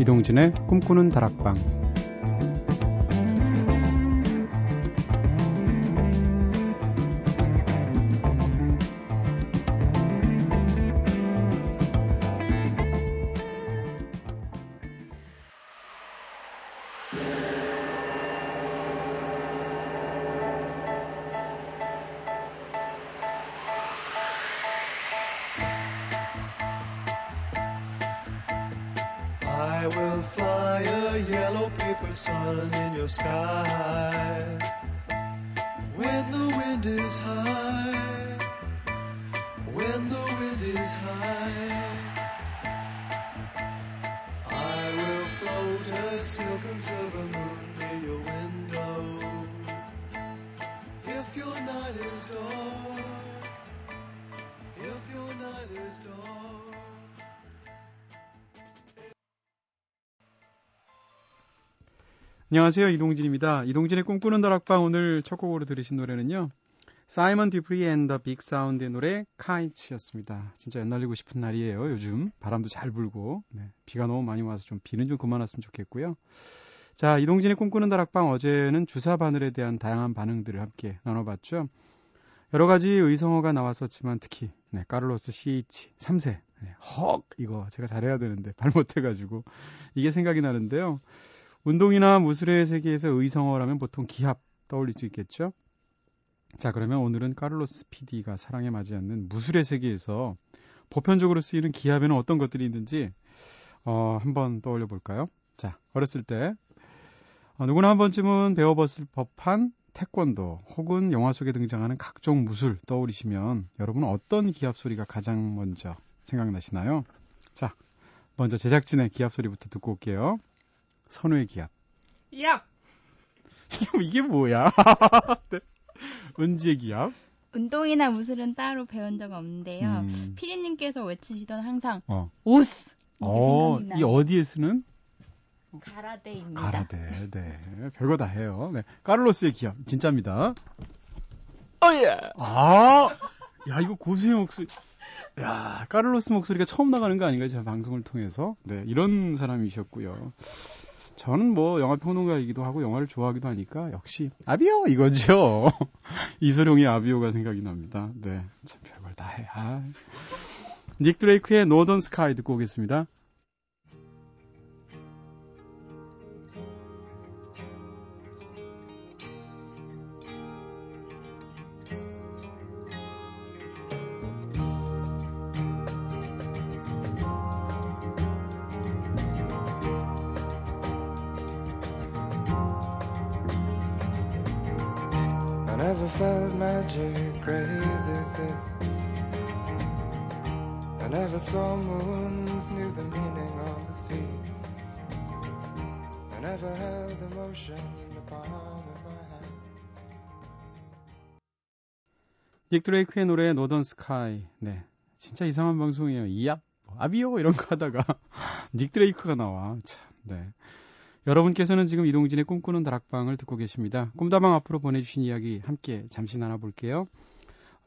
이동진의 꿈꾸는 다락방 안녕하세요. 이동진입니다. 이동진의 꿈꾸는 다락방 오늘 첫 곡으로 들으신 노래는요. Simon Dupree and the Big Sound의 노래 Kites였습니다. 진짜 연 날리고 싶은 날이에요. 요즘 바람도 잘 불고 네, 비가 너무 많이 와서 좀 비는 좀 그만 왔으면 좋겠고요. 자, 이동진의 꿈꾸는 다락방 어제는 주사 바늘에 대한 다양한 반응들을 함께 나눠봤죠. 여러 가지 의성어가 나왔었지만 특히 네, 카를로스 CH 3세 네, 헉 이거 제가 잘해야 되는데 잘못해가지고 이게 생각이 나는데요. 운동이나 무술의 세계에서 의성어라면 보통 기합 떠올릴 수 있겠죠? 자, 그러면 오늘은 카를로스 PD가 사랑에 맞지 않는 무술의 세계에서 보편적으로 쓰이는 기합에는 어떤 것들이 있는지 어, 한번 떠올려 볼까요? 자, 어렸을 때 어, 누구나 한 번쯤은 배워봤을 법한 태권도 혹은 영화 속에 등장하는 각종 무술 떠올리시면 여러분은 어떤 기합 소리가 가장 먼저 생각나시나요? 자, 먼저 제작진의 기합 소리부터 듣고 올게요. 선우의 기합. 야! 이게 뭐야? 네. 은지의 기합. 운동이나 무술은 따로 배운 적 없는데요. 음. 피디님께서 외치시던 항상 어. 오스. 어, 이 어디에 쓰는? 가라데입니다. 가라데, 네. 별거 다 해요. 네. 카를로스의 기합. 진짜입니다. 어예! 아! 야, 이거 고수의 목소리. 야, 카를로스 목소리가 처음 나가는 거 아닌가요? 제가 방송을 통해서. 네, 이런 사람이셨고요. 저는 뭐 영화 평론가이기도 하고 영화를 좋아하기도 하니까 역시 아비오 이거죠. 이소룡의 아비오가 생각이 납니다. 네, 참 별걸 다 해. 아. 닉 드레이크의 노던 스카이 듣고 오겠습니다. 닉 드레이크의 노래 노던 스카이. 네. 진짜 이상한 방송이에요. 이압, 아비오 이런 거 하다가 닉 드레이크가 나와. 참, 네. 여러분께서는 지금 이동진의 꿈꾸는 다락방을 듣고 계십니다. 꿈다방 앞으로 보내주신 이야기 함께 잠시 나눠볼게요.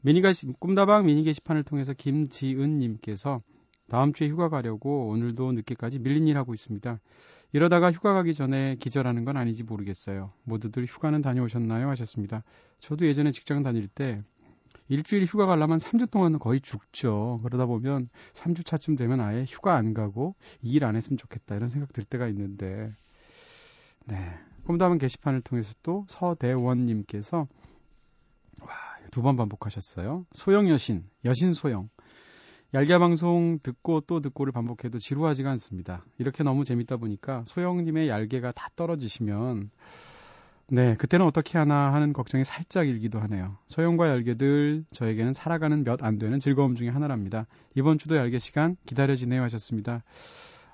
미니가 꿈다방 미니 게시판을 통해서 김지은님께서 다음 주에 휴가 가려고 오늘도 늦게까지 밀린 일 하고 있습니다. 이러다가 휴가 가기 전에 기절하는 건 아닌지 모르겠어요. 모두들 휴가는 다녀오셨나요? 하셨습니다. 저도 예전에 직장 다닐 때 일주일 휴가 가려면 3주 동안은 거의 죽죠. 그러다 보면 3주 차쯤 되면 아예 휴가 안 가고 이일안 했으면 좋겠다 이런 생각 들 때가 있는데 네. 꿈담은 게시판을 통해서 또 서대원님께서 와, 두 번 반복하셨어요. 소영 여신, 여신 소영. 얄개 방송 듣고 또 듣고를 반복해도 지루하지가 않습니다. 이렇게 너무 재밌다 보니까 소영님의 얄개가 다 떨어지시면 네, 그때는 어떻게 하나 하는 걱정이 살짝 일기도 하네요. 소영과 얄개들 저에게는 살아가는 몇 안 되는 즐거움 중의 하나랍니다. 이번 주도 얄개 시간 기다려지네요 하셨습니다.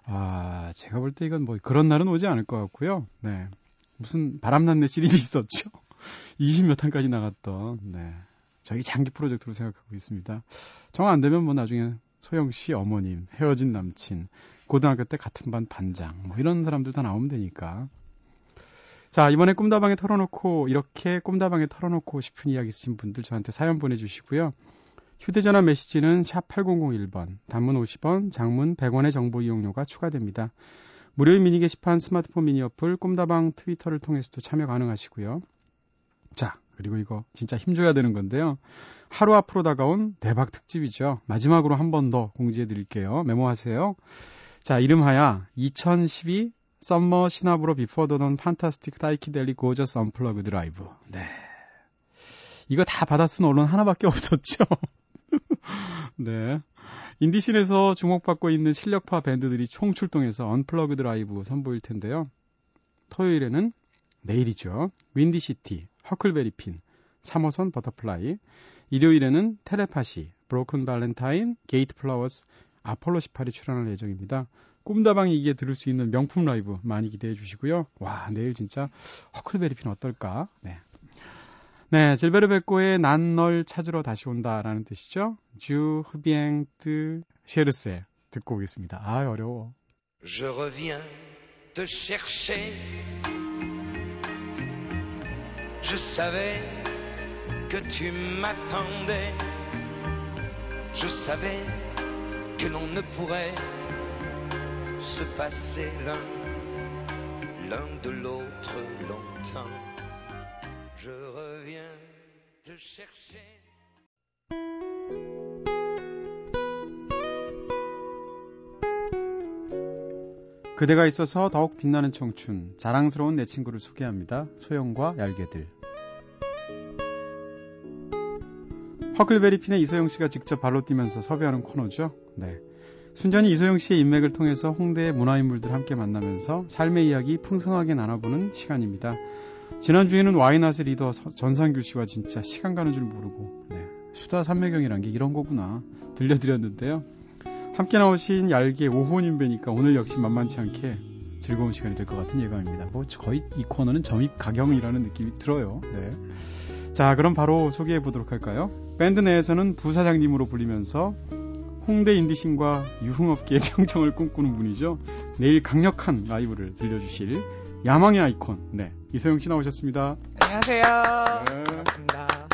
아, 제가 볼 때 이건 뭐 그런 날은 오지 않을 것 같고요. 네. 무슨 바람났네 시리즈 있었죠. 20몇 탄까지 나갔던, 네. 저희 장기 프로젝트로 생각하고 있습니다. 정 안 되면 뭐 나중에 소영 씨 어머님, 헤어진 남친, 고등학교 때 같은 반 반장, 뭐 이런 사람들 다 나오면 되니까. 자, 이번에 꿈다방에 털어놓고, 이렇게 꿈다방에 털어놓고 싶은 이야기 있으신 분들 저한테 사연 보내주시고요. 휴대전화 메시지는 샵 8001번, 단문 50원, 장문 100원의 정보 이용료가 추가됩니다. 무료인 미니 게시판 스마트폰 미니 어플 꿈다방 트위터를 통해서도 참여 가능하시고요. 자, 그리고 이거 진짜 힘줘야 되는 건데요. 하루 앞으로 다가온 대박 특집이죠. 마지막으로 한 번 더 공지해 드릴게요. 메모하세요. 자, 이름하여 2012 summer 시나브로 before the dawn fantastic psychedelic gorgeous unplugged live. 네. 이거 다 받아 쓴 언론 하나밖에 없었죠. 네. 인디 scene에서 주목받고 있는 실력파 밴드들이 총출동해서 unplugged 라이브 선보일 텐데요. 토요일에는 내일이죠. 윈디시티, 허클베리핀, 3호선 버터플라이. 일요일에는 텔레파시, 브로큰 발렌타인, 게이트 플라워스, 아폴로 18이 출연할 예정입니다. 꿈다방이 이게 들을 수 있는 명품 라이브 많이 기대해 주시고요. 와, 내일 진짜 허클베리핀 어떨까? 네. 네, 질베르 베코의 난 널 찾으러 다시 온다라는 뜻이죠. 주 흐비엥트 쉐르세 듣고 오겠습니다. 아, 어려워. Je reviens te chercher. Je savais que tu m'attendais. Je savais que l'on ne pourrait se passer l'un, l'un de l'autre longtemps. Je reviens te chercher. 그대가 있어서 더욱 빛나는 청춘, 자랑스러운 내 친구를 소개합니다. 소영과 얄개들. 허클베리핀의 이소영 씨가 직접 발로 뛰면서 섭외하는 코너죠. 네. 순전히 이소영 씨의 인맥을 통해서 홍대의 문화인물들 함께 만나면서 삶의 이야기 풍성하게 나눠보는 시간입니다. 지난주에는 와이낫의 리더 전상규 씨와 진짜 시간 가는 줄 모르고 네. 수다 삼매경이란 게 이런 거구나 들려드렸는데요. 함께 나오신 얄개 오호님 뵈니까 오늘 역시 만만치 않게 즐거운 시간이 될 것 같은 예감입니다. 뭐 거의 이 코너는 점입 가경이라는 느낌이 들어요. 네. 자, 그럼 바로 소개해 보도록 할까요? 밴드 내에서는 부사장님으로 불리면서 홍대 인디신과 유흥업계의 평정을 꿈꾸는 분이죠. 내일 강력한 라이브를 들려주실 야망의 아이콘, 네. 이소영 씨 나오셨습니다. 안녕하세요. 네. 반갑습니다.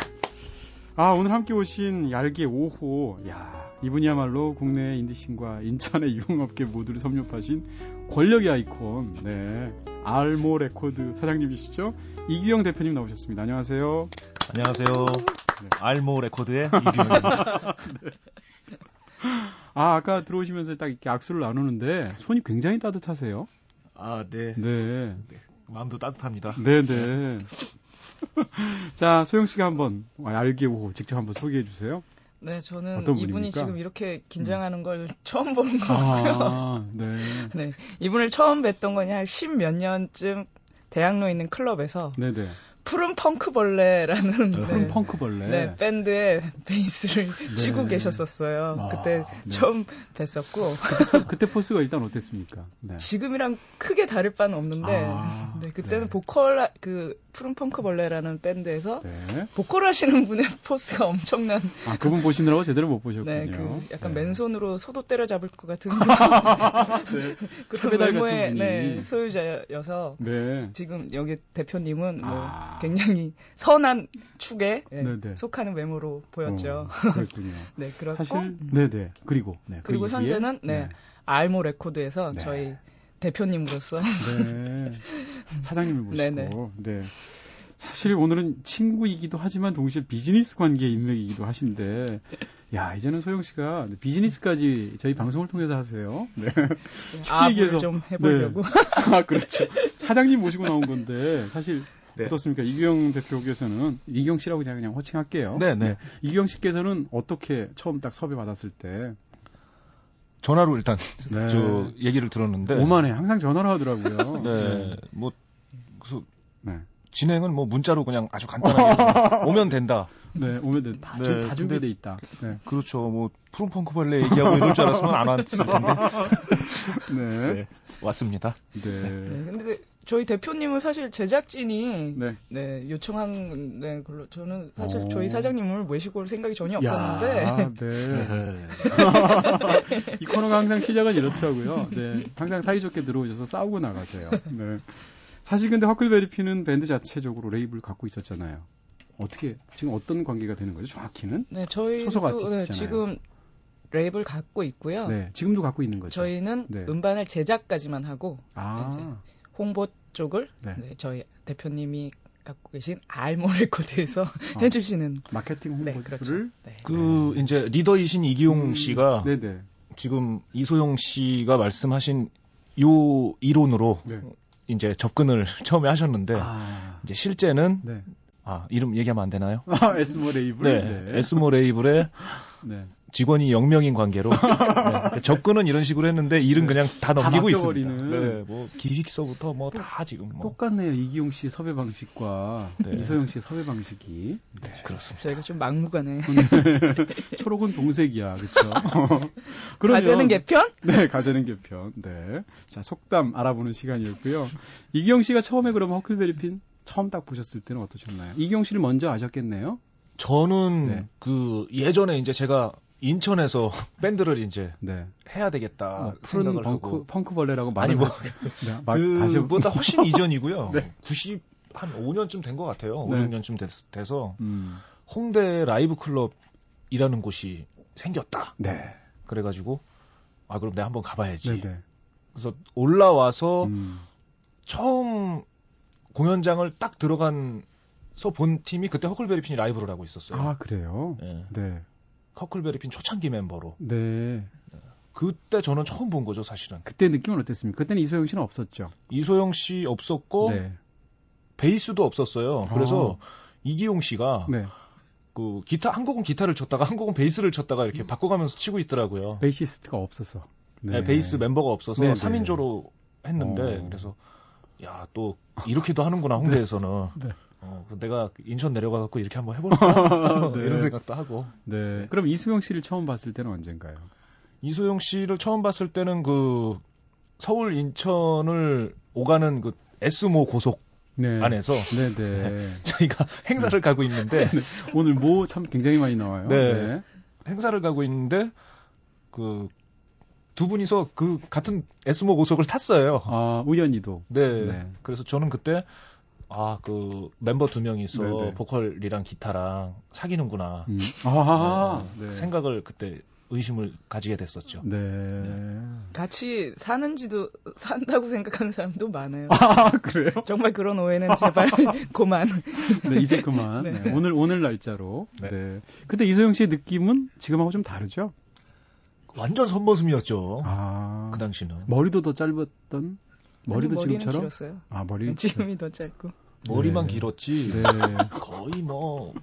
아, 오늘 함께 오신 얄개 5호. 야, 이분이야말로 국내 인디신과 인천의 유흥업계 모두를 섭렵하신 권력의 아이콘, 네. 알모 레코드 사장님이시죠? 이규영 대표님 나오셨습니다. 안녕하세요. 안녕하세요. 네. 알모 레코드의 이규영입니다. 네. 아, 아까 들어오시면서 딱 이렇게 악수를 나누는데 손이 굉장히 따뜻하세요. 아, 네. 네. 네. 마음도 따뜻합니다. 네, 네. 자, 소영 씨가 한번 알게 오고 직접 한번 소개해 주세요. 네, 저는 이분이 분입니까? 지금 이렇게 긴장하는 걸 처음 보는 거고요. 아, 네. 네. 이분을 처음 뵀던 거니 한십 몇 년쯤 대학로에 있는 클럽에서 네네. 네. 푸른 펑크벌레라는 네, 푸른 펑크벌레 네, 밴드의 베이스를 네. 치고 계셨었어요. 아, 그때 네. 처음 뵀었고 그때, 그때, 포스가 일단 어땠습니까? 네. 지금이랑 크게 다를 바는 없는데 아, 네, 그때는 네. 보컬 그 푸른 펑크벌레라는 밴드에서 네. 보컬 하시는 분의 포스가 엄청난. 아 그분 보시느라고 제대로 못 보셨군요. 네, 그 약간 네. 맨손으로 소도 때려잡을 것 같은 네. 그런 외모의 네, 소유자여서 네. 지금 여기 대표님은 뭐 아. 굉장히 선한 축에 네, 속하는 외모로 보였죠. 어, 그렇군요. 네, 그렇고 사실 네네 그리고 네, 그 그리고 현재는 네, 알모 레코드에서 저희 대표님으로서 네. 사장님을 모시고 네네. 네. 사실 오늘은 친구이기도 하지만 동시에 비즈니스 관계 인맥이기도 하신데 야 이제는 소영 씨가 비즈니스까지 저희 방송을 통해서 하세요. 네. 쉽게 얘기해서 좀 해보려고. 네. 아 그렇죠. 사장님 모시고 나온 건데 사실 네. 어떻습니까? 이경 대표께서는 이경 씨라고 그냥 그냥 호칭할게요. 네, 네. 네. 이경 씨께서는 어떻게 처음 딱 섭외 받았을 때 전화로 일단 네. 저 얘기를 들었는데 오만해 항상 전화로 하더라고요. 네, 뭐 그래서 네. 진행은 뭐 문자로 그냥 아주 간단하게 오면 된다. 네, 오면 된다. 다, 네, 다 준비돼 있다. 네. 그렇죠. 뭐 푸른 펑크벌레 얘기하고 이럴 줄 알았으면 안 왔을 텐데. 네. 네. 왔습니다. 네. 네. 근데 저희 대표님은 사실 제작진이 네, 네 요청한 네 걸로 저는 사실 오. 저희 사장님을 모시고 올 생각이 전혀 없었는데 야, 네. 네. 이 코너가 항상 시작은 이렇더라고요. 네, 항상 사이좋게 들어오셔서 싸우고 나가세요. 네. 사실 근데 허클베리핀은 밴드 자체적으로 레이블 갖고 있었잖아요. 어떻게 지금 어떤 관계가 되는 거죠? 정확히는? 네, 저희 소속 아티스트잖아요. 네, 지금 레이블 갖고 있고요. 네, 지금도 갖고 있는 거죠. 저희는 네. 음반을 제작까지만 하고 아. 이제 홍보 쪽을 네. 네, 저희 대표님이 갖고 계신 알모 레코드에서 아, 해주시는 마케팅 홍보를 네, 그렇죠. 네. 그 이제 리더이신 이기용 음, 씨가 네네. 지금 이소영 씨가 말씀하신 요 이론으로 네. 이제 접근을 처음에 하셨는데 아. 이제 실제는 네. 아 이름 얘기하면 안 되나요? 아, 에스모 레이블. 네, 네. 에스모 레이블의 네. 직원이 0명인 관계로 네. 접근은 이런 식으로 했는데 일은 네. 그냥 다 넘기고 다 있습니다. 네, 뭐 기획서부터 뭐 다 지금 뭐. 똑같네요. 이기용 씨 섭외 방식과 네. 이소영 씨 섭외 방식이. 네, 그렇습니다. 저희가 좀 막무가내. 초록은 동색이야, 그렇죠? 가재는 개편? 네, 가재는 개편. 네. 자, 속담 알아보는 시간이었고요. 이기용 씨가 처음에 그러면 허클베리핀 처음 딱 보셨을 때는 어떠셨나요? 이기용 씨를 먼저 아셨겠네요. 저는 네. 그 예전에 이제 제가 인천에서 밴드를 이제 네. 해야 되겠다 뭐, 푸른 생각을 펑크, 하고 펑크벌레라고 말이 뭐 네, 말, 그, 다시 보다 훨씬 이전이고요. 네. 90 한 5년쯤 된 것 같아요. 네. 5, 6년쯤 돼, 서 음. 홍대 라이브 클럽이라는 곳이 생겼다. 네. 그래가지고 아 그럼 내가 한번 가봐야지. 네. 그래서 올라와서 음. 처음 공연장을 딱 들어간 서 본 팀이 그때 허클베리핀이 라이브를 하고 있었어요. 아 그래요? 네. 네. 커클베리핀 초창기 멤버로. 네. 그때 저는 처음 본 거죠, 사실은. 그때 느낌은 어땠습니까? 그때는 이소영 씨는 없었죠. 이소영 씨 없었고 네. 베이스도 없었어요. 그래서 아. 이기용 씨가 네. 그 기타 한 곡은 기타를 쳤다가 한 곡은 베이스를 쳤다가 이렇게 바꿔가면서 치고 있더라고요. 베이시스트가 없어서. 네. 네 베이스 멤버가 없어서 네, 3인조로 했는데 어. 그래서 야 또 이렇게도 하는구나 홍대에서는. 네. 어, 내가 인천 내려가갖고 이렇게 한번 해볼까? 네. 이런 생각도 하고. 네. 그럼 이수영 씨를 처음 봤을 때는 언젠가요? 이소영 씨를 처음 봤을 때는 그 서울 인천을 오가는 그 S모 고속 네. 안에서 네네. 네. 저희가 행사를 네. 가고 있는데 네. 오늘 뭐참 굉장히 많이 나와요. 네. 네. 행사를 가고 있는데 그 두 분이서 그 같은 S모 고속을 탔어요. 아 우연히도. 네. 네. 그래서 저는 그때 아, 그 멤버 두 명이서 네네. 보컬이랑 기타랑 사귀는구나. 음. 아, 네. 네. 생각을 그때 의심을 가지게 됐었죠. 네. 네. 같이 사는지도 산다고 생각하는 사람도 많아요. 아, 그래요? 정말 그런 오해는 제발 그만. 네, 이제 그만. 네. 네. 오늘 오늘 날짜로. 네. 네. 근데 이소영 씨의 느낌은 지금하고 좀 다르죠? 완전 선머슴이었죠. 아. 그 당시는. 머리도 더 짧았던 머리도 아니, 지금처럼? 길었어요. 아 머리 네, 지금이 더 짧고. 머리만 네. 길었지. 네. 거의 뭐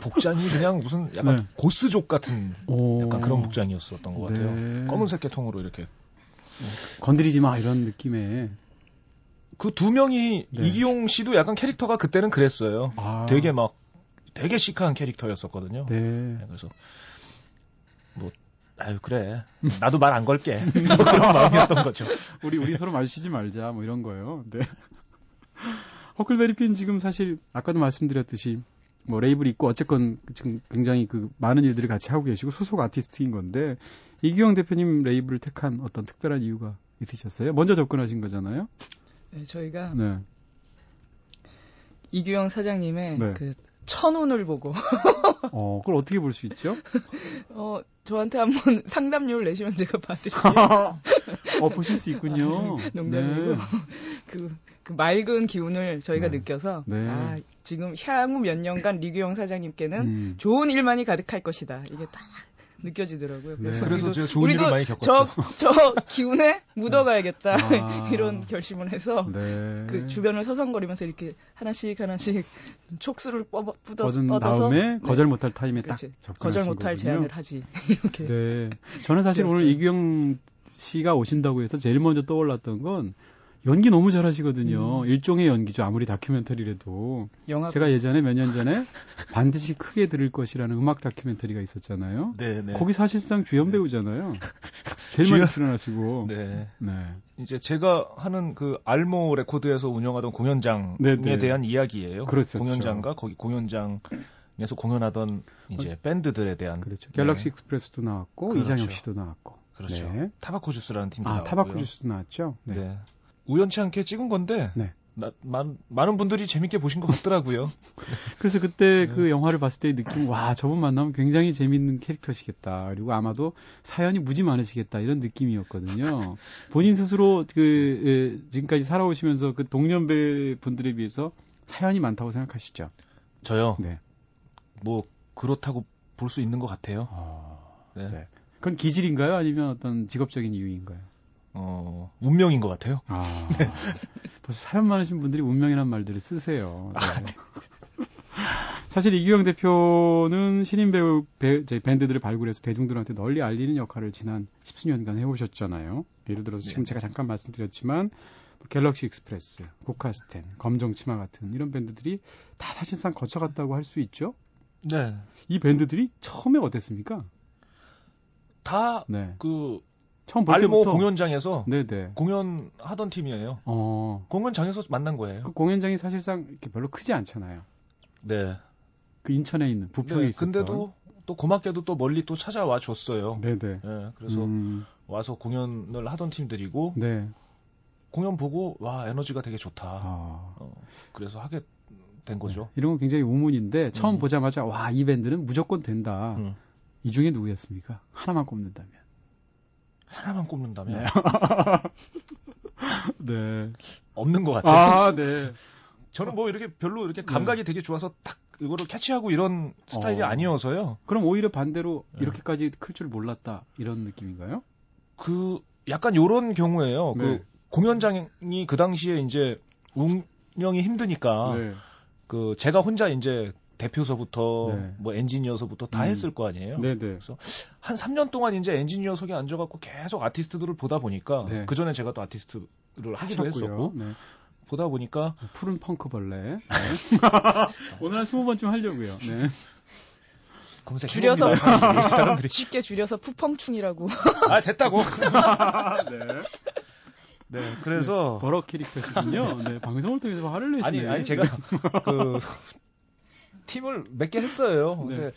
복장이 그냥 무슨 약간 네. 고스족 같은 오. 약간 그런 복장이었었던 것 같아요. 네. 검은색 계통으로 이렇게 건드리지 마 이런 느낌의 그 두 명이 네. 이기용 씨도 약간 캐릭터가 그때는 그랬어요. 아. 되게 막 되게 시크한 캐릭터였었거든요. 네. 그래서 뭐 아유 그래 나도 말 안 걸게 뭐 그런 마음이었던 거죠. 우리 우리 서로 마주치지 말자 뭐 이런 거예요. 네. 허클베리핀 지금 사실 아까도 말씀드렸듯이 뭐 레이블 있고 어쨌건 지금 굉장히 그 많은 일들을 같이 하고 계시고 소속 아티스트인 건데 이규영 대표님 레이블을 택한 어떤 특별한 이유가 있으셨어요? 먼저 접근하신 거잖아요. 네, 저희가 네. 이규영 사장님의 네. 그 천운을 보고. 어, 그걸 어떻게 볼 수 있죠? 어, 저한테 한번 상담료를 내시면 제가 봐드릴게요. 어, 보실 수 있군요. 농담이고. 네. 그, 그 맑은 기운을 저희가 네. 느껴서, 네. 아, 지금 향후 몇 년간 리규영 사장님께는 음. 좋은 일만이 가득할 것이다. 이게 딱 느껴지더라고요. 네. 그래서, 그래서 제가 좋은 일을 많이 겪었죠. 저, 저 기운에 묻어가야겠다. 아. 이런 결심을 해서 네. 그 주변을 서성거리면서 이렇게 하나씩 하나씩 촉수를 뻗어, 뻗어서 다음에 네. 거절 못할 타임에 딱 거절 못할 제안을 하지. 이렇게. 네. 저는 사실 오늘 이규영 씨가 오신다고 해서 제일 먼저 떠올랐던 건 연기 너무 잘하시거든요. 음. 일종의 연기죠. 아무리 다큐멘터리라도. 영화 제가 예전에 몇 년 전에 반드시 크게 들을 것이라는 음악 다큐멘터리가 있었잖아요. 네, 네. 거기 사실상 주연 네. 배우잖아요. 제일 주연... 많이 출연하시고. 네. 네. 이제 제가 하는 그 알모 레코드에서 운영하던 공연장에 네네. 네. 대한 이야기예요. 그렇죠. 공연장과 거기 공연장 에서 공연하던 이제 어, 밴드들에 대한. 그렇죠. 갤럭시 네. 익스프레스도 나왔고 그렇죠. 이장엽 씨도 나왔고. 그렇죠. 네. 타바코 주스라는 팀도 아, 나왔고요. 타바코 주스도 나왔죠. 네. 네. 우연치 않게 찍은 건데 네. 나, 많, 많은 분들이 재밌게 보신 것 같더라고요. 그래서 그때 네. 그 영화를 봤을 때의 느낌, 와, 저분 만나면 굉장히 재밌는 캐릭터시겠다. 그리고 아마도 사연이 무지 많으시겠다. 이런 느낌이었거든요. 본인 스스로 그, 지금까지 살아오시면서 그 동년배 분들에 비해서 사연이 많다고 생각하시죠? 저요? 네. 뭐, 그렇다고 볼 수 있는 것 같아요. 아, 네. 네. 그건 기질인가요? 아니면 어떤 직업적인 이유인가요? 어, 운명인 것 같아요. 아, 네. 벌써 사연 많으신 분들이 운명이란 말들을 쓰세요. 네. 사실 이규영 대표는 신인 배우 배, 밴드들을 발굴해서 대중들한테 널리 알리는 역할을 지난 십수년간 해오셨잖아요. 예를 들어서 지금 네. 제가 잠깐 말씀드렸지만 뭐 갤럭시 익스프레스, 고카스텐, 검정치마 같은 이런 밴드들이 다 사실상 거쳐갔다고 할 수 있죠. 네. 이 밴드들이 처음에 어땠습니까? 다그 네. 처음 볼 알모 때부터 공연장에서 네네. 공연하던 팀이에요. 어. 공연장에서 만난 거예요. 그 공연장이 사실상 이렇게 별로 크지 않잖아요. 네. 그 인천에 있는 부평에 네, 있었던. 근데도 또 고맙게도 또 멀리 또 찾아와 줬어요. 네네. 네, 그래서 음. 와서 공연을 하던 팀들이고 네. 공연 보고 와 에너지가 되게 좋다. 아. 어, 그래서 하게 된 거죠. 네, 이런 건 굉장히 우문인데 처음 음. 보자마자 와 이 밴드는 무조건 된다. 음. 이 중에 누구였습니까? 하나만 꼽는다면. 하나만 꼽는다면. 네. 네. 없는 것 같아요. 아, 네. 저는 뭐 이렇게 별로 이렇게 감각이 네. 되게 좋아서 딱 이거를 캐치하고 이런 스타일이 어. 아니어서요. 그럼 오히려 반대로 네. 이렇게까지 클 줄 몰랐다 이런 느낌인가요? 그 약간 요런 경우에요. 그 네. 그 공연장이 그 당시에 이제 운영이 힘드니까 네. 그 제가 혼자 이제 대표서부터 네. 뭐 엔지니어서부터 다 음. 했을 거 아니에요. 네네. 네. 그래서 한 3년 동안 이제 엔지니어석에 앉아갖고 계속 아티스트들을 보다 보니까 네. 그 전에 제가 또 아티스트를 하기도 했었고 네. 보다 보니까 푸른 펑크벌레 네. 오늘 한 20번쯤 하려고요. 네. 검색 줄여서 사람들이 쉽게 줄여서 푸펑충이라고. 아 됐다고. 네. 네, 그래서 네, 버럭 캐릭터시군요. 네, 방송을 통해서 화를 내시네. 아니, 아니 제가 그 팀을 몇 개 했어요. 네. 근데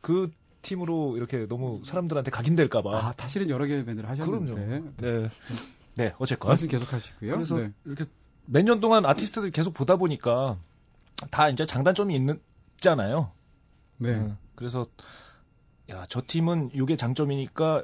그 팀으로 이렇게 너무 사람들한테 각인될까봐. 아, 사실은 여러 개의 밴드를 하셨는데. 그럼요. 네. 네, 어쨌건. 말씀 계속 하시고요. 그래서 네. 이렇게 몇 년 동안 아티스트들 계속 보다 보니까 다 이제 장단점이 있는, 있잖아요. 네. 음, 그래서, 야, 저 팀은 이게 장점이니까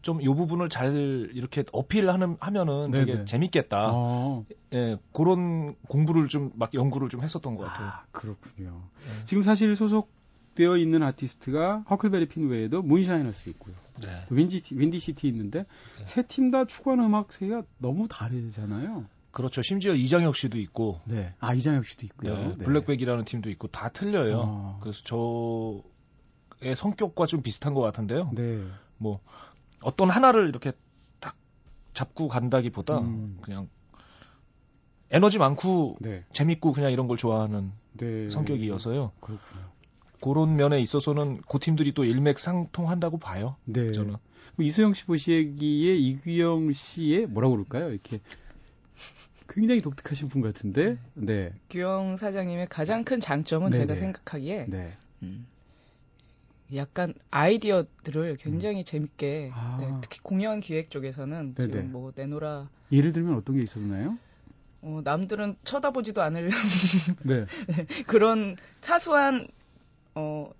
좀이 부분을 잘 이렇게 어필하는 하면은 네네. 되게 재밌겠다. 어. 예, 그런 공부를 좀 막 연구를 좀 했었던 것 같아요. 아, 그렇군요. 네. 지금 사실 소속되어 있는 아티스트가 허클베리 핀 외에도 문샤이너스 있고요. 네. 윈디 윈디 시티 있는데 네. 세팀 다 추구하는 음악 세계가 너무 다르잖아요. 그렇죠. 심지어 이장혁 씨도 있고. 네. 아, 이장혁 씨도 있고요. 네. 네. 블랙백이라는 팀도 있고 다 틀려요. 어. 그래서 저의 성격과 좀 비슷한 것 같은데요. 네. 뭐 어떤 하나를 이렇게 딱 잡고 간다기보다 음. 그냥 에너지 많고 네. 재밌고 그냥 이런 걸 좋아하는 네. 성격이어서요. 그렇군요. 그런 면에 있어서는 그 팀들이 또 일맥상통한다고 봐요. 네. 저는. 뭐 이수영 씨 보시기에 이규영 씨의 뭐라고 그럴까요? 이렇게 굉장히 독특하신 분 같은데. 네. 규영 사장님의 가장 큰 장점은 네네. 제가 생각하기에 네. 음, 약간 아이디어들을 굉장히 음. 재밌게 아. 네, 특히 공연 기획 쪽에서는 네네. 지금 뭐 내노라 예를 들면 어떤 게 있었나요? 어, 남들은 쳐다보지도 않을 네. 그런 사소한 어,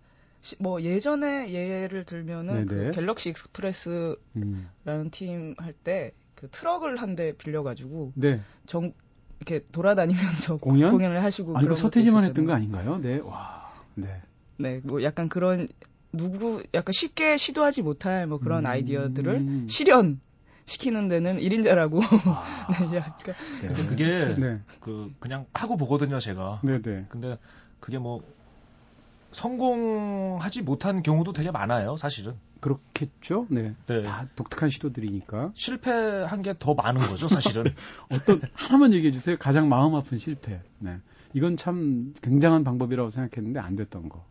시, 뭐 예전에 예를 들면은 그 갤럭시 익스프레스라는 음. 팀할 때 그 트럭을 한 대 빌려가지고 네. 정 이렇게 돌아다니면서 공연? 공연을 하시고 아니 그 서태지만 했던 거 아닌가요? 네, 와, 네. 네, 뭐 약간 그런 누구 약간 쉽게 시도하지 못할 뭐 그런 음. 아이디어들을 실현 시키는 데는 1인자라고. 아. 네, 약간. 네. 그게 네. 그 그냥 하고 보거든요, 제가. 네, 네. 근데 그게 뭐 성공하지 못한 경우도 되게 많아요, 사실은. 그렇겠죠. 네. 네. 다 독특한 시도들이니까. 실패한 게 더 많은 거죠, 사실은. 어떤 하나만 얘기해 주세요. 가장 마음 아픈 실패. 네. 이건 참 굉장한 방법이라고 생각했는데 안 됐던 거.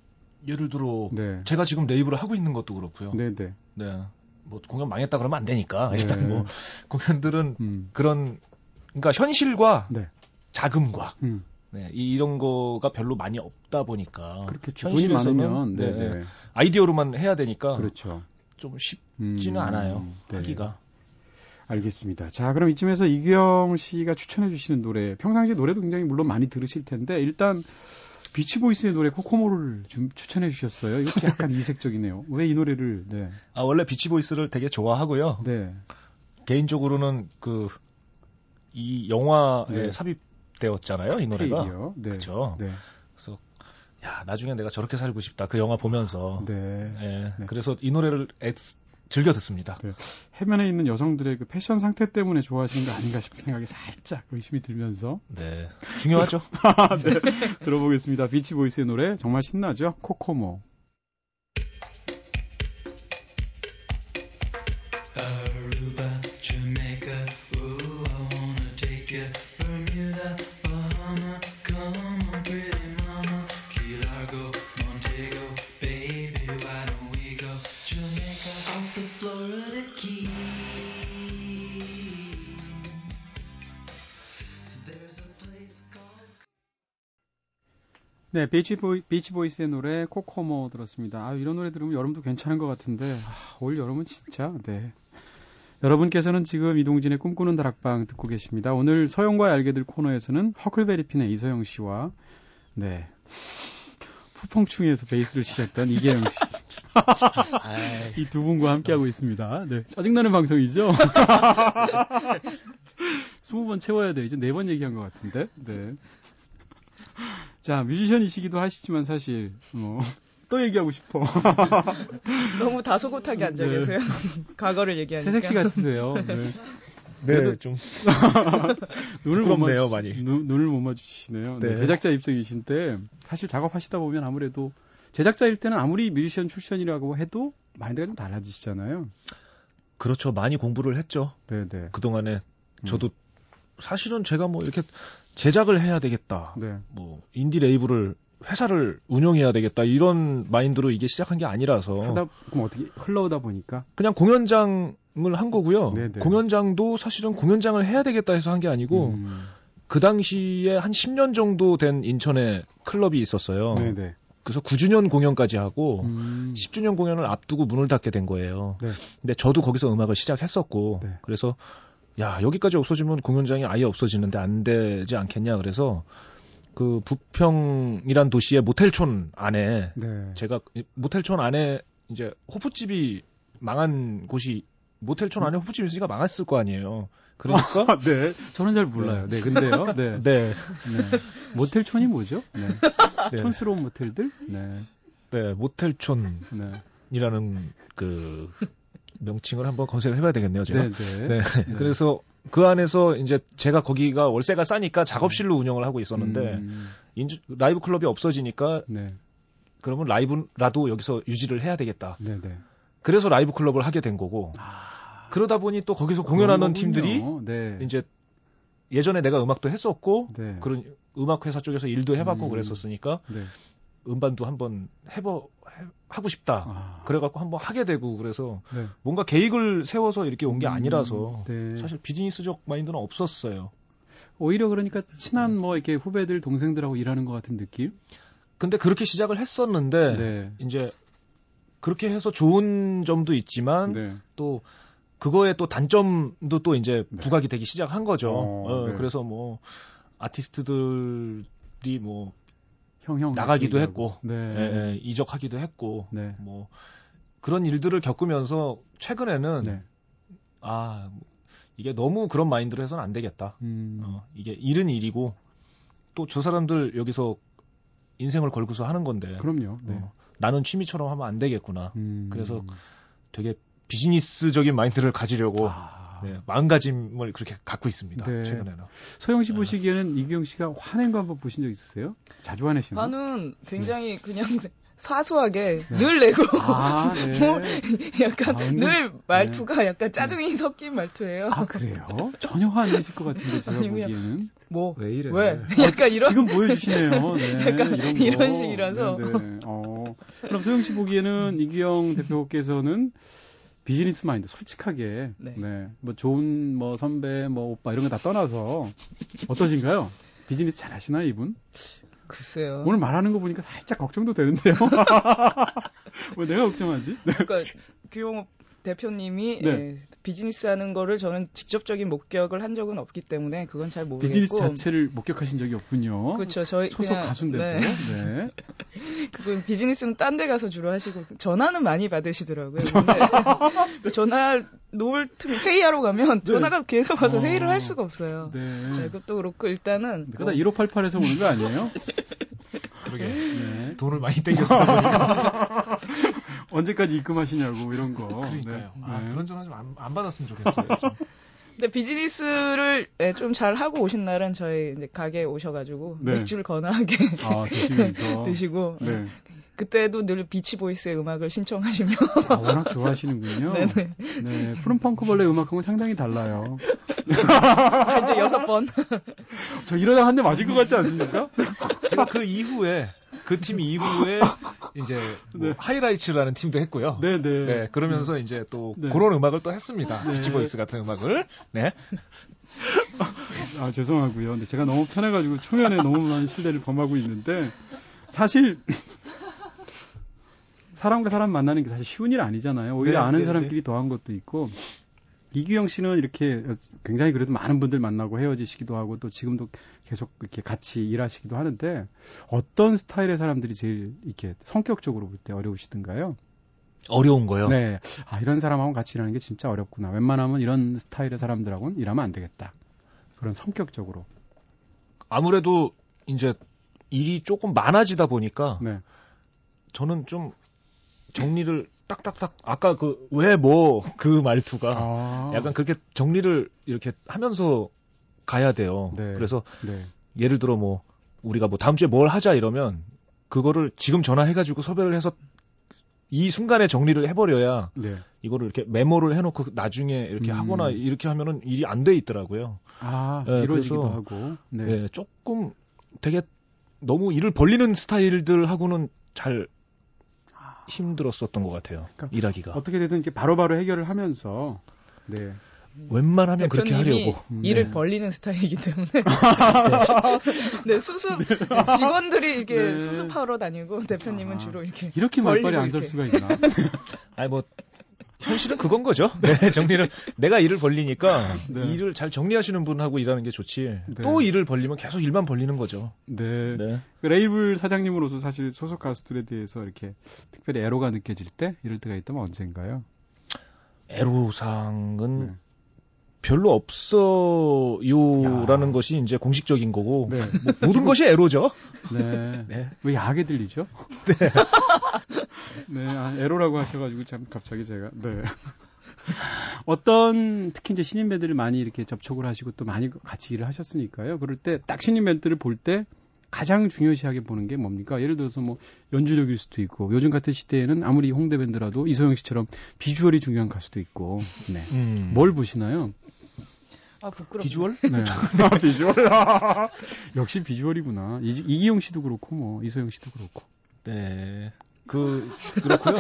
예를 들어 네. 제가 지금 레이블을 하고 있는 것도 그렇고요. 네, 네. 네. 뭐 공연 망했다 그러면 안 되니까 네. 일단 뭐 공연들은 음. 그런 그러니까 현실과 네. 자금과 음. 네, 이런 거가 별로 많이 없다 보니까 그렇겠죠. 현실에서는 네, 네, 네. 아이디어로만 해야 되니까 그렇죠. 좀 쉽지는 음. 않아요. 네. 하기가. 알겠습니다. 자, 그럼 이쯤에서 이규영 씨가 추천해 주시는 노래, 평상시 노래도 굉장히 물론 많이 들으실 텐데, 일단, 비치보이스의 노래 코코모를 좀 추천해 주셨어요. 이것도 약간 이색적이네요. 왜 이 노래를, 네. 아, 원래 비치보이스를 되게 좋아하고요. 네. 개인적으로는 그, 이 영화에 네. 삽입되었잖아요, 이 노래가. 네. 그렇죠. 네. 그래서 야 나중에 내가 저렇게 살고 싶다 그 영화 보면서 네. 예, 네. 그래서 이 노래를 애, 즐겨 듣습니다. 네. 해면에 있는 여성들의 그 패션 상태 때문에 좋아하시는 거 아닌가 싶은 생각이 살짝 의심이 들면서 네 중요하죠. 네. 들어보겠습니다. 비치 보이스의 노래 정말 신나죠? 코코모. 네, 비치보이, 비치보이스의 노래 코코모 들었습니다. 아, 이런 노래 들으면 여름도 괜찮은 것 같은데, 아, 올 여름은 진짜, 네. 여러분께서는 지금 이동진의 꿈꾸는 다락방 듣고 계십니다. 오늘 서영과 알게 될 코너에서는 허클베리핀의 이서영 씨와, 네. 푸펑충에서 베이스를 치셨던 이계영 씨. 이 두 분과 함께하고 있습니다. 네. 짜증나는 방송이죠? 20번 채워야 돼. 이제 네 번 얘기한 것 같은데. 네. 자, 뮤지션이시기도 하시지만 사실 뭐, 또 얘기하고 싶어. 너무 다소곳하게 앉아 네. 계세요. 과거를 얘기하니까. 새색시 같으세요. 네. 네, 좀 눈을 못 마주, 많이. 눈, 눈을 못 마주치시네요. 네. 네. 제작자 입장이신 때 사실 작업하시다 보면 아무래도 제작자일 때는 아무리 뮤지션 출신이라고 해도 마인드가 좀 달라지시잖아요. 그렇죠. 많이 공부를 했죠. 네, 네. 그 동안에 저도 음. 사실은 제가 뭐 이렇게 제작을 해야 되겠다. 네. 뭐 인디 레이블을 회사를 운영해야 되겠다 이런 마인드로 이게 시작한 게 아니라서 하다 그럼 어떻게 흘러오다 보니까 그냥 공연장을 한 거고요. 네네. 네. 공연장도 사실은 공연장을 해야 되겠다 해서 한 게 아니고 음. 그 당시에 한 10년 정도 된 인천에 클럽이 있었어요. 네네. 네. 그래서 9주년 공연까지 하고 음. 10주년 공연을 앞두고 문을 닫게 된 거예요. 네. 근데 저도 거기서 음악을 시작했었고 네. 그래서 야 여기까지 없어지면 공연장이 아예 없어지는데 안 되지 않겠냐 그래서 그 부평이란 도시의 모텔촌 안에 네. 제가 모텔촌 안에 이제 호프집이 망한 곳이 모텔촌 안에 호프집이 있으니까 망했을 거 아니에요. 그러니까 아, 네 저는 잘 몰라요. 네, 네 근데요. 네. 네. 네. 모텔촌이 뭐죠? 네. 네. 촌스러운 모텔들? 네. 네 모텔촌 이라는 네. 그 명칭을 한번 검색을 해봐야 되겠네요, 제가. 네네. 네. 네. 네. 그래서 그 안에서 이제 제가 거기가 월세가 싸니까 작업실로 운영을 하고 있었는데 음. 인주, 라이브 클럽이 없어지니까 네. 그러면 라이브라도 여기서 유지를 해야 되겠다. 네네. 네. 그래서 라이브 클럽을 하게 된 거고 아. 그러다 보니 또 거기서 공연하는 팀들이 네. 이제 예전에 내가 음악도 했었고 네. 그런 음악 회사 쪽에서 일도 해봤고 음. 그랬었으니까 네. 음반도 한번 해보 하고 싶다. 아. 그래갖고 한번 하게 되고 그래서 네. 뭔가 계획을 세워서 이렇게 온게 음, 아니라서 네. 사실 비즈니스적 마인드는 없었어요. 오히려 그러니까 친한 뭐 이렇게 후배들 동생들하고 일하는 것 같은 느낌? 근데 그렇게 시작을 했었는데 네. 이제 그렇게 해서 좋은 점도 있지만 네. 또 그거에 또 단점도 또 이제 네. 부각이 되기 시작한 거죠. 어, 어, 네. 그래서 뭐 아티스트들이 뭐 형형 나가기도 했고 네. 예, 예, 이적하기도 했고 네. 뭐 그런 일들을 겪으면서 최근에는 네. 아 이게 너무 그런 마인드로 해서는 안 되겠다. 음. 어, 이게 일은 일이고 또 저 사람들 여기서 인생을 걸고서 하는 건데. 그럼요. 네. 어, 나는 취미처럼 하면 안 되겠구나. 음. 그래서 되게 비즈니스적인 마인드를 가지려고 아. 네, 마음가짐을 그렇게 갖고 있습니다. 네. 최근에는. 소영 씨 네. 보시기에는 이규영 씨가 화낸 거 한번 보신 적 있으세요? 자주 화내시나요? 나는 굉장히 네. 그냥 사소하게 네. 늘 내고 아, 네. 뭐 약간 아, 늘 말투가 네. 약간 짜증이 섞인 말투예요. 아 그래요? 전혀 화 안 내실 것 같은데 제가 아니, 보기에는 뭐왜 이래? 왜? 약간 이런 지금 보여주시네요. 네, 약간 이런, 이런 식이라서. 어. 그럼 소영 씨 보기에는 이규영 대표께서는 비즈니스 마인드 솔직하게 네. 네. 뭐 좋은 뭐 선배 뭐 오빠 이런 거 다 떠나서 어떠신가요? 비즈니스 잘 하시나요, 이분? 글쎄요. 오늘 말하는 거 보니까 살짝 걱정도 되는데요. 뭐 내가 걱정하지? 그러니까 규용 대표님이 네. 예, 비즈니스 하는 거를 저는 직접적인 목격을 한 적은 없기 때문에 그건 잘 모르겠고 비즈니스 자체를 목격하신 적이 없군요. 그렇죠. 저희 소속 그냥, 가수인데도. 네. 네. 그분 비즈니스는 딴 데 가서 주로 하시고 전화는 많이 받으시더라고요. 근데 전화 놓을 틈 회의하러 가면 네. 전화가 계속 와서 어. 회의를 할 수가 없어요. 네. 네. 그것도 그렇고 일단은 그러다 뭐... 1588에서 오는 거 아니에요? 그러게. 네. 돈을 많이 보니까. 언제까지 입금하시냐고, 이런 거. 그러니까요. 네. 아, 네. 그런 전화 좀 안, 안 받았으면 좋겠어요. 좀. 근데 비즈니스를 네, 좀잘 하고 오신 날은 저희 이제 가게에 오셔가지고 네. 맥주를 거나하게 아, 드시고 네. 그때도 늘 비치 보이스의 음악을 신청하시며. 아, 워낙 좋아하시는군요. 네네. 네. 푸른 펑크벌레 음악하고는 상당히 달라요. 아, 이제 여섯 번. 저 이러다 한 대 맞을 것 같지 않습니까? 제가 그 이후에, 그팀 이후에, 이제, 뭐 네. 하이라이츠라는 팀도 했고요. 네네. 네. 네, 그러면서 네. 이제 또 네. 그런 음악을 또 했습니다. 네. 비치보이스 같은 음악을. 네. 아, 죄송하고요. 근데 제가 너무 편해가지고 초면에 너무 많은 실례를 범하고 있는데, 사실, 사람과 사람 만나는 게 사실 쉬운 일 아니잖아요. 오히려 네, 아는 네, 사람끼리 네. 더한 것도 있고 이규영 씨는 이렇게 굉장히 그래도 많은 분들 만나고 헤어지시기도 하고 또 지금도 계속 이렇게 같이 일하시기도 하는데 어떤 스타일의 사람들이 제일 이렇게 성격적으로 볼 때 어려우시던가요? 어려운 거요? 네. 아, 이런 사람하고 같이 일하는 게 진짜 어렵구나. 웬만하면 이런 스타일의 사람들하고는 일하면 안 되겠다. 그런 성격적으로. 아무래도 이제 일이 조금 많아지다 보니까 네. 저는 좀 정리를 딱딱딱 아까 그 왜 뭐 그 말투가 아. 약간 그렇게 정리를 이렇게 하면서 가야 돼요. 네. 그래서 네. 예를 들어 뭐 우리가 뭐 다음 주에 뭘 하자 이러면 그거를 지금 전화해가지고 섭외를 해서 이 순간에 정리를 해버려야 네. 이거를 이렇게 메모를 해놓고 나중에 이렇게 음. 하거나 이렇게 하면은 일이 안 돼 있더라고요. 아 네, 이루어지기도 하고. 네. 네. 조금 되게 너무 일을 벌리는 스타일들하고는 잘 힘들었었던 것 같아요. 그러니까 일하기가. 어떻게 되든 이렇게 바로바로 해결을 하면서 네. 웬만하면 그렇게 하려고 일을 네. 벌리는 스타일이기 때문에 네. 네, 수습 직원들이 이렇게 네. 수습하러 다니고 대표님은 아, 주로 이렇게 이렇게 말빨이 안 설 수가 있나? 아니 뭐 현실은 그건 거죠. 네, 정리를 내가 일을 벌리니까 네. 일을 잘 정리하시는 분하고 일하는 게 좋지. 네. 또 일을 벌리면 계속 일만 벌리는 거죠. 네. 네. 그 레이블 사장님으로서 사실 소속 가수들에 대해서 이렇게 특별히 애로가 느껴질 때 이럴 때가 있다면 언젠가요? 애로사항은 네. 별로 없어요라는 야. 것이 이제 공식적인 거고 네. 뭐, 모든 것이 애로죠. 네. 네. 왜 야하게 들리죠? 네. 네, 아, 에로라고 하셔가지고 참 갑자기 제가 네. 어떤 특히 이제 신인 밴드를 많이 이렇게 접촉을 하시고 또 많이 같이 일을 하셨으니까요. 그럴 때 딱 신인 밴드를 볼 때 가장 중요시하게 보는 게 뭡니까? 예를 들어서 뭐 연주력일 수도 있고 요즘 같은 시대에는 아무리 홍대 밴드라도 이소영 씨처럼 비주얼이 중요한 가수도 있고 네. 음. 뭘 보시나요? 아 부끄럽. 비주얼? 네. 아, 비주얼. 역시 비주얼이구나. 이, 이기용 씨도 그렇고 뭐 이소영 씨도 그렇고. 네. 그 그렇고요.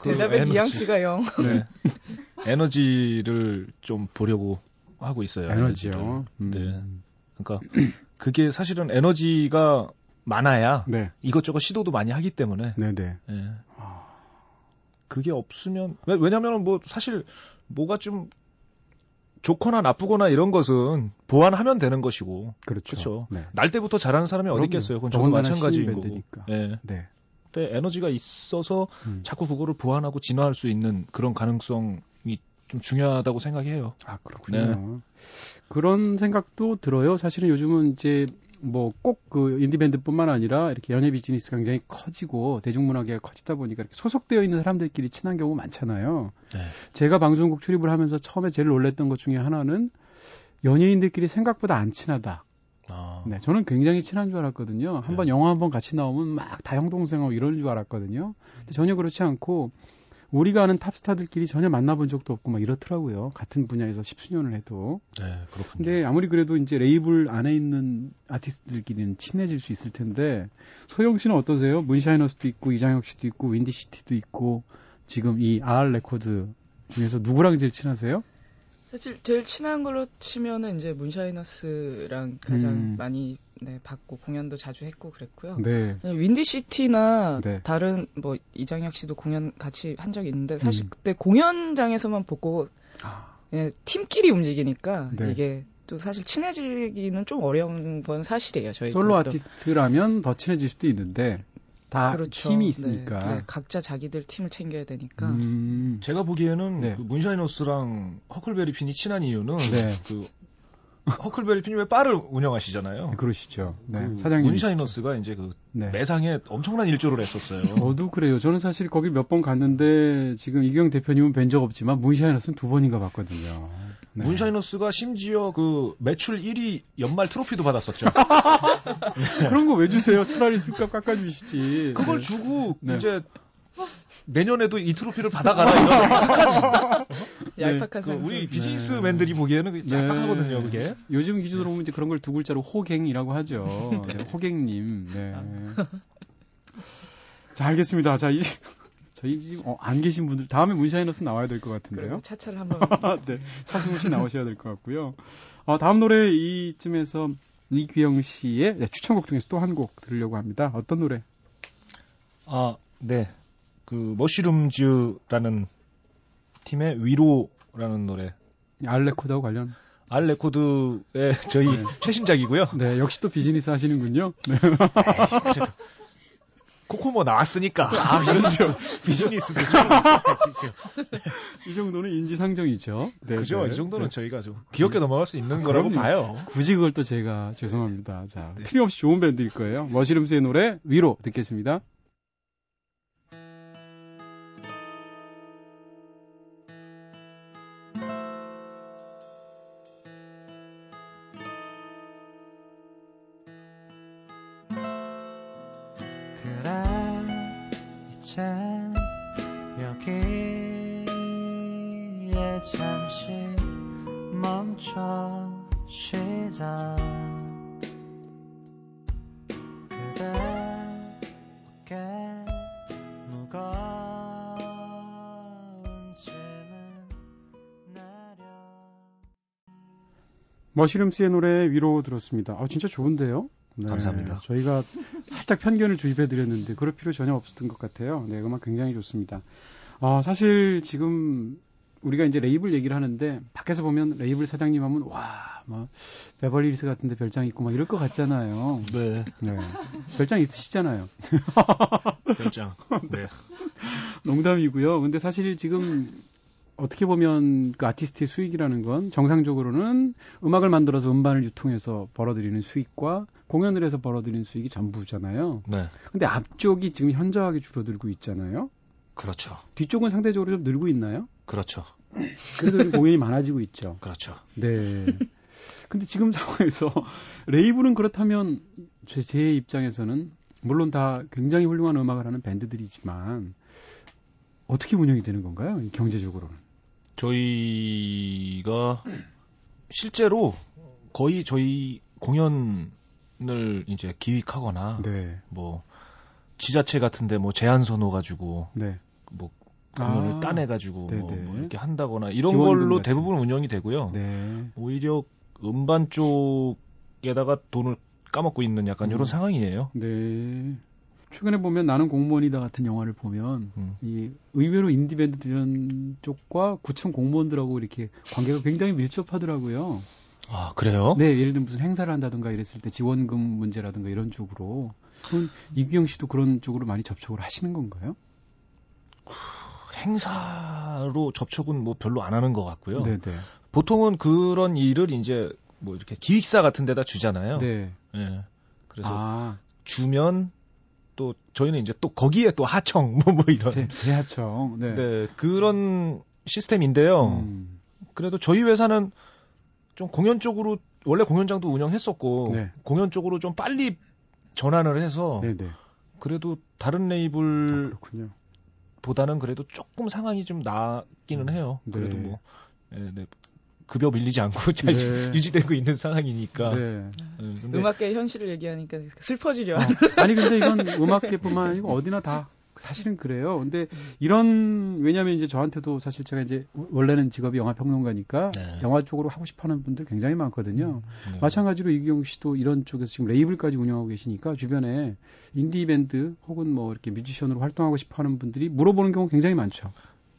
그 대답의 에너지, 뉘앙스가 영. 네. 에너지를 좀 보려고 하고 있어요. 에너지요. 음. 네. 그러니까 그게 사실은 에너지가 많아야 네. 이것저것 시도도 많이 하기 때문에. 네네. 네. 네. 그게 없으면 왜냐하면 뭐 사실 뭐가 좀 좋거나 나쁘거나 이런 것은 보완하면 되는 것이고. 그렇죠. 그렇죠. 네. 날 때부터 잘하는 사람이 어디 있겠어요. 그건 저도 마찬가지인 거고. 예. 네. 때 에너지가 있어서 음. 자꾸 그거를 보완하고 진화할 수 있는 그런 가능성이 좀 중요하다고 생각해요. 아 그렇군요. 네. 그런 생각도 들어요. 사실은 요즘은 이제 뭐 꼭 그 인디밴드뿐만 아니라 이렇게 연예 비즈니스가 굉장히 커지고 대중문화계가 커지다 보니까 이렇게 소속되어 있는 사람들끼리 친한 경우 많잖아요. 네. 제가 방송국 출입을 하면서 처음에 제일 놀랬던 것 중에 하나는 연예인들끼리 생각보다 안 친하다. 아. 네, 저는 굉장히 친한 줄 알았거든요. 한번 네. 영화 한번 같이 나오면 막 다 형 동생하고 이럴 줄 알았거든요. 근데 전혀 그렇지 않고 우리가 아는 탑스타들끼리 전혀 만나본 적도 없고 막 이렇더라고요. 같은 분야에서 십수년을 해도. 네, 그렇군요. 근데 아무리 그래도 이제 레이블 안에 있는 아티스트들끼리는 친해질 수 있을 텐데 소영 씨는 어떠세요? 문샤이너스도 있고 이장혁 씨도 있고 윈디시티도 있고 지금 이 R 레코드 중에서 누구랑 제일 친하세요? 사실 제일 친한 걸로 치면은 이제 문샤이너스랑 가장 음. 많이 네, 받고 공연도 자주 했고 그랬고요. 네. 윈디시티나 네. 다른 뭐 이장혁 씨도 공연 같이 한 적이 있는데 사실 음. 그때 공연장에서만 보고 아. 예, 팀끼리 움직이니까 네. 이게 또 사실 친해지기는 좀 어려운 건 사실이에요. 저희 솔로 아티스트라면 더 친해질 수도 있는데 다 그렇죠. 팀이 네. 있으니까 네, 각자 자기들 팀을 챙겨야 되니까. 음. 제가 보기에는 네. 그 문샤이너스랑 허클베리 핀이 친한 이유는 네. 그 허클베리 왜 바를 운영하시잖아요. 네, 그러시죠. 네, 그 사장님. 문샤이너스가 이제 그 네. 매상에 엄청난 일조를 했었어요. 저도 그래요. 저는 사실 거기 몇 번 갔는데 지금 이경 대표님은 뵌 적 없지만 문샤이너스는 두 번인가 봤거든요. 네. 문샤이너스가 심지어 그 매출 1위 연말 트로피도 받았었죠. 그런 거 왜 주세요? 차라리 술값 깎아주시지. 그걸 네. 주고 네. 이제 내년에도 이 트로피를 받아가라 이런 얄팍한 그 우리 비즈니스맨들이 네. 보기에는 얄팍하거든요 그게 요즘 기준으로 보면 이제 그런 걸 두 글자로 호갱이라고 하죠 네. 호갱님 네. 자 알겠습니다 자 이, 저희 지금 어, 안 계신 분들 다음에 문샤이너스 나와야 될 것 같은데요. 차차를 한번 네 차승우 씨 나오셔야 될 것 같고요. 어, 다음 노래 이쯤에서 이규영 씨의 네, 추천곡 중에서 또 한 곡 들으려고 합니다. 어떤 노래? 아 네. 그 머시룸즈라는 팀의 위로라는 노래. 알레코드하고 관련. 알레코드의 저희 네. 최신작이고요. 네, 역시 또 비즈니스 하시는군요. 네. 코코모 나왔으니까. 아, 그렇죠. 비즈니스도 좀이 정도는 인지상정이죠. 네, 그죠. 네. 이 정도는 네. 저희가 좀 귀엽게 넘어갈 수 있는 아, 거라고 봐요. 굳이 그걸 또 제가 죄송합니다. 자, 네. 틀림없이 좋은 밴드일 거예요. 머시룸스의 노래 위로 듣겠습니다. 머시름스의 노래 위로 들었습니다. 아, 진짜 좋은데요? 네, 감사합니다. 저희가 살짝 편견을 주입해 드렸는데 그럴 필요 전혀 없었던 것 같아요. 네, 음악 굉장히 좋습니다. 어, 사실 지금 우리가 이제 레이블 얘기를 하는데 밖에서 보면 레이블 사장님 하면 와, 뭐 베벌리hills 같은데 별장 있고 막 이럴 것 같잖아요. 네. 네. 별장 있으시잖아요. 별장. 네. 농담이고요. 근데 사실 지금 어떻게 보면 그 아티스트의 수익이라는 건 정상적으로는 음악을 만들어서 음반을 유통해서 벌어들이는 수익과 공연을 해서 벌어들이는 수익이 전부잖아요. 네. 근데 앞쪽이 지금 현저하게 줄어들고 있잖아요. 그렇죠. 뒤쪽은 상대적으로 좀 늘고 있나요? 그렇죠. 그래도 공연이 많아지고 있죠. 그렇죠. 네. 근데 지금 상황에서 레이블은 그렇다면 제, 제 입장에서는 물론 다 굉장히 훌륭한 음악을 하는 밴드들이지만 어떻게 운영이 되는 건가요? 경제적으로는? 저희가 실제로 거의 저희 공연을 이제 기획하거나 네. 뭐 지자체 같은데 뭐 제안서 넣어가지고 네. 뭐 공연을 아, 따내가지고 뭐, 뭐, 이렇게 한다거나 이런 걸로 대부분 운영이 되고요. 네. 오히려 음반 쪽에다가 돈을 까먹고 있는 약간 음. 이런 상황이에요. 네. 최근에 보면 나는 공무원이다 같은 영화를 보면 음. 이 의외로 인디밴드 이런 쪽과 구청 공무원들하고 이렇게 관계가 굉장히 밀접하더라고요. 아 그래요? 네, 예를 들면 무슨 행사를 한다든가 이랬을 때 지원금 문제라든가 이런 쪽으로 그럼 이규영 씨도 그런 쪽으로 많이 접촉을 하시는 건가요? 행사로 접촉은 뭐 별로 안 하는 것 같고요. 네네. 네. 보통은 그런 일을 이제 뭐 이렇게 기획사 같은 데다 주잖아요. 네. 네. 그래서 아. 주면 또 저희는 이제 또 거기에 또 하청 뭐, 뭐 이런 제, 재하청 네. 네 그런 시스템인데요. 음. 그래도 저희 회사는 좀 공연 쪽으로 원래 공연장도 운영했었고 네. 공연 쪽으로 좀 빨리 전환을 해서 네네. 네. 그래도 다른 레이블 아, 보다는 그래도 조금 상황이 좀 나기는 해요. 그래도 네. 뭐 네, 네. 급여 밀리지 않고 잘 네. 유지되고 있는 상황이니까. 네. 네 음악계 현실을 얘기하니까 슬퍼지려. 어. 아니 근데 이건 음악계뿐만 아니고 어디나 다 사실은 그래요. 근데 이런 왜냐하면 이제 저한테도 사실 제가 이제 원래는 직업이 영화 평론가니까 네. 영화 쪽으로 하고 싶어하는 분들 굉장히 많거든요. 음, 네. 마찬가지로 이기용 씨도 이런 쪽에서 지금 레이블까지 운영하고 계시니까 주변에 인디 밴드 혹은 뭐 이렇게 뮤지션으로 활동하고 싶어하는 분들이 물어보는 경우 굉장히 많죠.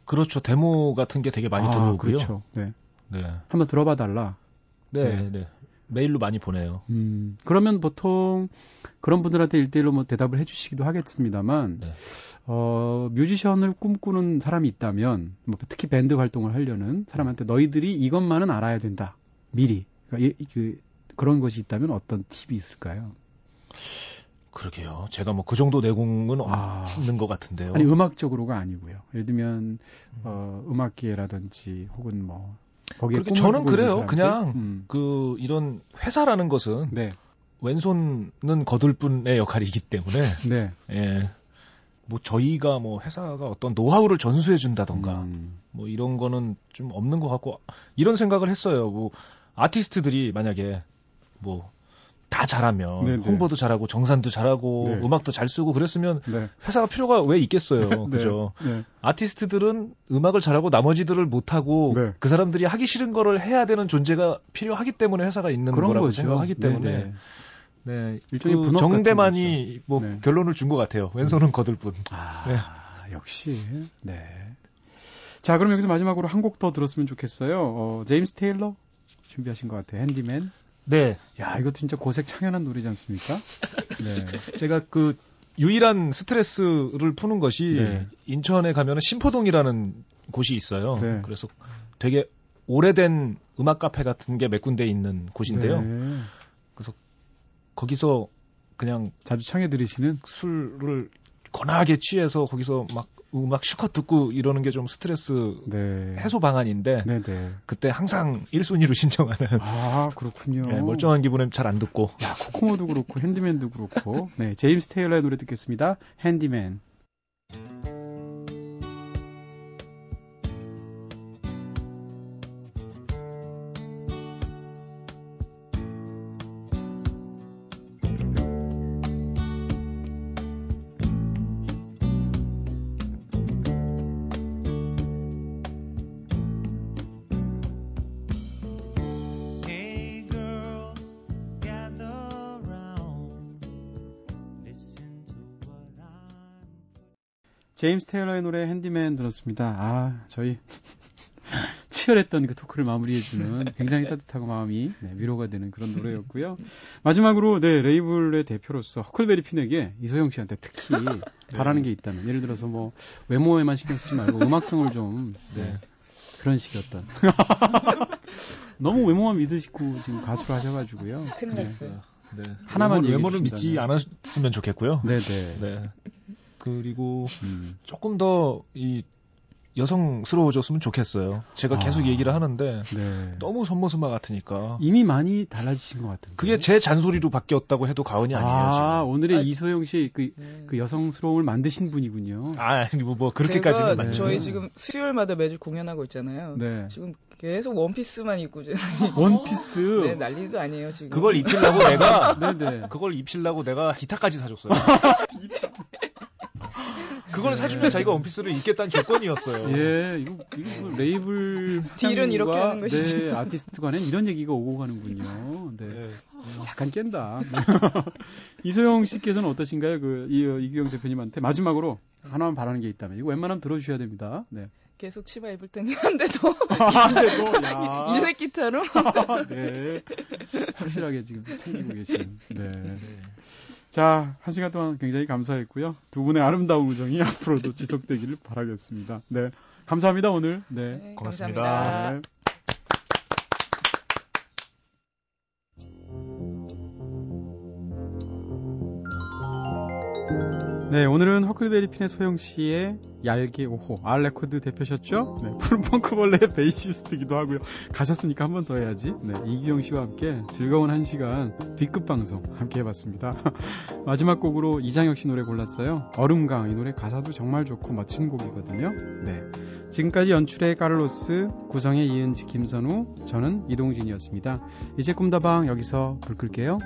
그렇죠. 데모 같은 게 되게 많이 아, 들어오고요. 그렇죠. 네. 네. 한번 들어봐 달라. 네, 네. 네. 메일로 많이 보내요. 음, 그러면 보통 그런 분들한테 일대일로 뭐 대답을 해주시기도 하겠습니다만, 네. 어, 뮤지션을 꿈꾸는 사람이 있다면, 뭐 특히 밴드 활동을 하려는 사람한테 너희들이 이것만은 알아야 된다. 미리. 그러니까 이, 그, 그런 것이 있다면 어떤 팁이 있을까요? 그러게요. 제가 뭐 그 정도 내공은 아, 없는 것 같은데요. 아니 음악적으로가 아니고요. 예를 들면 어, 음악계라든지 혹은 뭐 거기에 저는 그래요. 그냥 음. 그 이런 회사라는 것은 네. 왼손은 거둘 뿐의 역할이기 때문에 네. 예. 뭐 저희가 뭐 회사가 어떤 노하우를 전수해 준다던가 음. 뭐 이런 거는 좀 없는 것 같고 이런 생각을 했어요. 뭐 아티스트들이 만약에 뭐 다 잘하면 네네. 네. 홍보도 잘하고 정산도 잘하고 네. 음악도 잘 쓰고 그랬으면 네. 회사가 필요가 왜 있겠어요. 네. 그죠? 네. 아티스트들은 음악을 잘하고 나머지들을 못 하고 네. 그 사람들이 하기 싫은 거를 해야 되는 존재가 필요하기 때문에 회사가 있는 거라고 거죠. 생각하기 때문에 네, 일종의 그 정대만이 뭐 결론을 준 것 같아요. 왼손은 거들 뿐. 아, 역시. 네. 자, 그럼 여기서 마지막으로 한 곡 더 들었으면 좋겠어요. 어, 제임스 테일러 준비하신 것 같아요. 핸디맨. 네. 야, 이것도 진짜 고색 창연한 노래지 않습니까? 네. 제가 그 유일한 스트레스를 푸는 것이 네. 인천에 가면은 신포동이라는 곳이 있어요. 네. 그래서 되게 오래된 음악 카페 같은 게 몇 군데 있는 곳인데요. 네. 그래서 거기서 그냥 자주 청해 들으시는 술을 권하게 취해서 거기서 막 음악 실컷 듣고 이러는 게 좀 스트레스 네. 해소 방안인데 네네. 네. 그때 항상 1순위로 신청하는 아 그렇군요. 네, 멀쩡한 기분에 잘 안 듣고 야 코코모도 그렇고 핸디맨도 그렇고 네 제임스 테일러의 노래 듣겠습니다. 핸디맨 제임스 테일러의 노래 핸디맨 들었습니다. 아, 저희 치열했던 그 토크를 마무리해주는 굉장히 따뜻하고 마음이 네, 위로가 되는 그런 노래였고요. 마지막으로 네 레이블의 대표로서 허클베리 핀에게 이소영 씨한테 특히 네. 바라는 게 있다면 예를 들어서 뭐 외모에만 신경 쓰지 말고 음악성을 좀 네, 그런 식이었던. 너무 외모만 믿으시고 지금 가수를 하셔가지고요. 큰일 네. 났어요. 네. 하나만 외모를 믿지 않았으면 좋겠고요. 네네. 네. 그리고 음. 조금 더 이 여성스러워졌으면 좋겠어요. 제가 계속 아, 얘기를 하는데 네. 너무 선모스마 같으니까 이미 많이 달라지신 것 같은데 그게 제 잔소리로 바뀌었다고 해도 과언이 아니에요. 아 지금. 오늘의 아, 이소영 씨그 네. 그 여성스러움을 만드신 분이군요. 아 뭐, 뭐 그렇게까지는 네. 저희 지금 수요일마다 매주 공연하고 있잖아요. 네. 지금 계속 원피스만 입고 원피스 네 난리도 아니에요 지금. 그걸 입히려고 내가 네네. 그걸 입히려고 내가 기타까지 사줬어요. 그걸 네. 사주면 자기가 원피스를 입겠다는 조건이었어요. 예, 이거, 이거 뭐 레이블 딜은 이렇게 하는 것이죠. 네, 아티스트 간에 이런 얘기가 오고 가는군요. 네. 네. 약간 깬다. 이소영 씨께서는 어떠신가요? 그 이, 이규영 대표님한테 마지막으로 하나만 바라는 게 있다면 이거 웬만하면 들어주셔야 됩니다. 네. 계속 치마 입을 텐데 한데도 한데도 일렉 기타로 네 확실하게 지금 챙기고 계신 네. 자, 한 시간 동안 굉장히 감사했고요. 두 분의 아름다운 우정이 앞으로도 지속되기를 바라겠습니다. 네. 감사합니다, 오늘. 네. 네 고맙습니다. 감사합니다. 네. 네, 오늘은 허클베리핀의 소영 씨의 얄개 5호, 알레코드 대표셨죠? 네, 푸른 펑크벌레의 베이시스트기도 하고요. 가셨으니까 한 번 더 해야지. 네, 이기영 씨와 함께 즐거운 한 시간 B급 방송 함께 해봤습니다. 마지막 곡으로 이장혁 씨 노래 골랐어요. 얼음강 이 노래 가사도 정말 좋고 멋진 곡이거든요. 네, 지금까지 연출의 카를로스, 구성의 이은지, 김선우, 저는 이동진이었습니다. 이제 꿈다방 여기서 불 끌게요.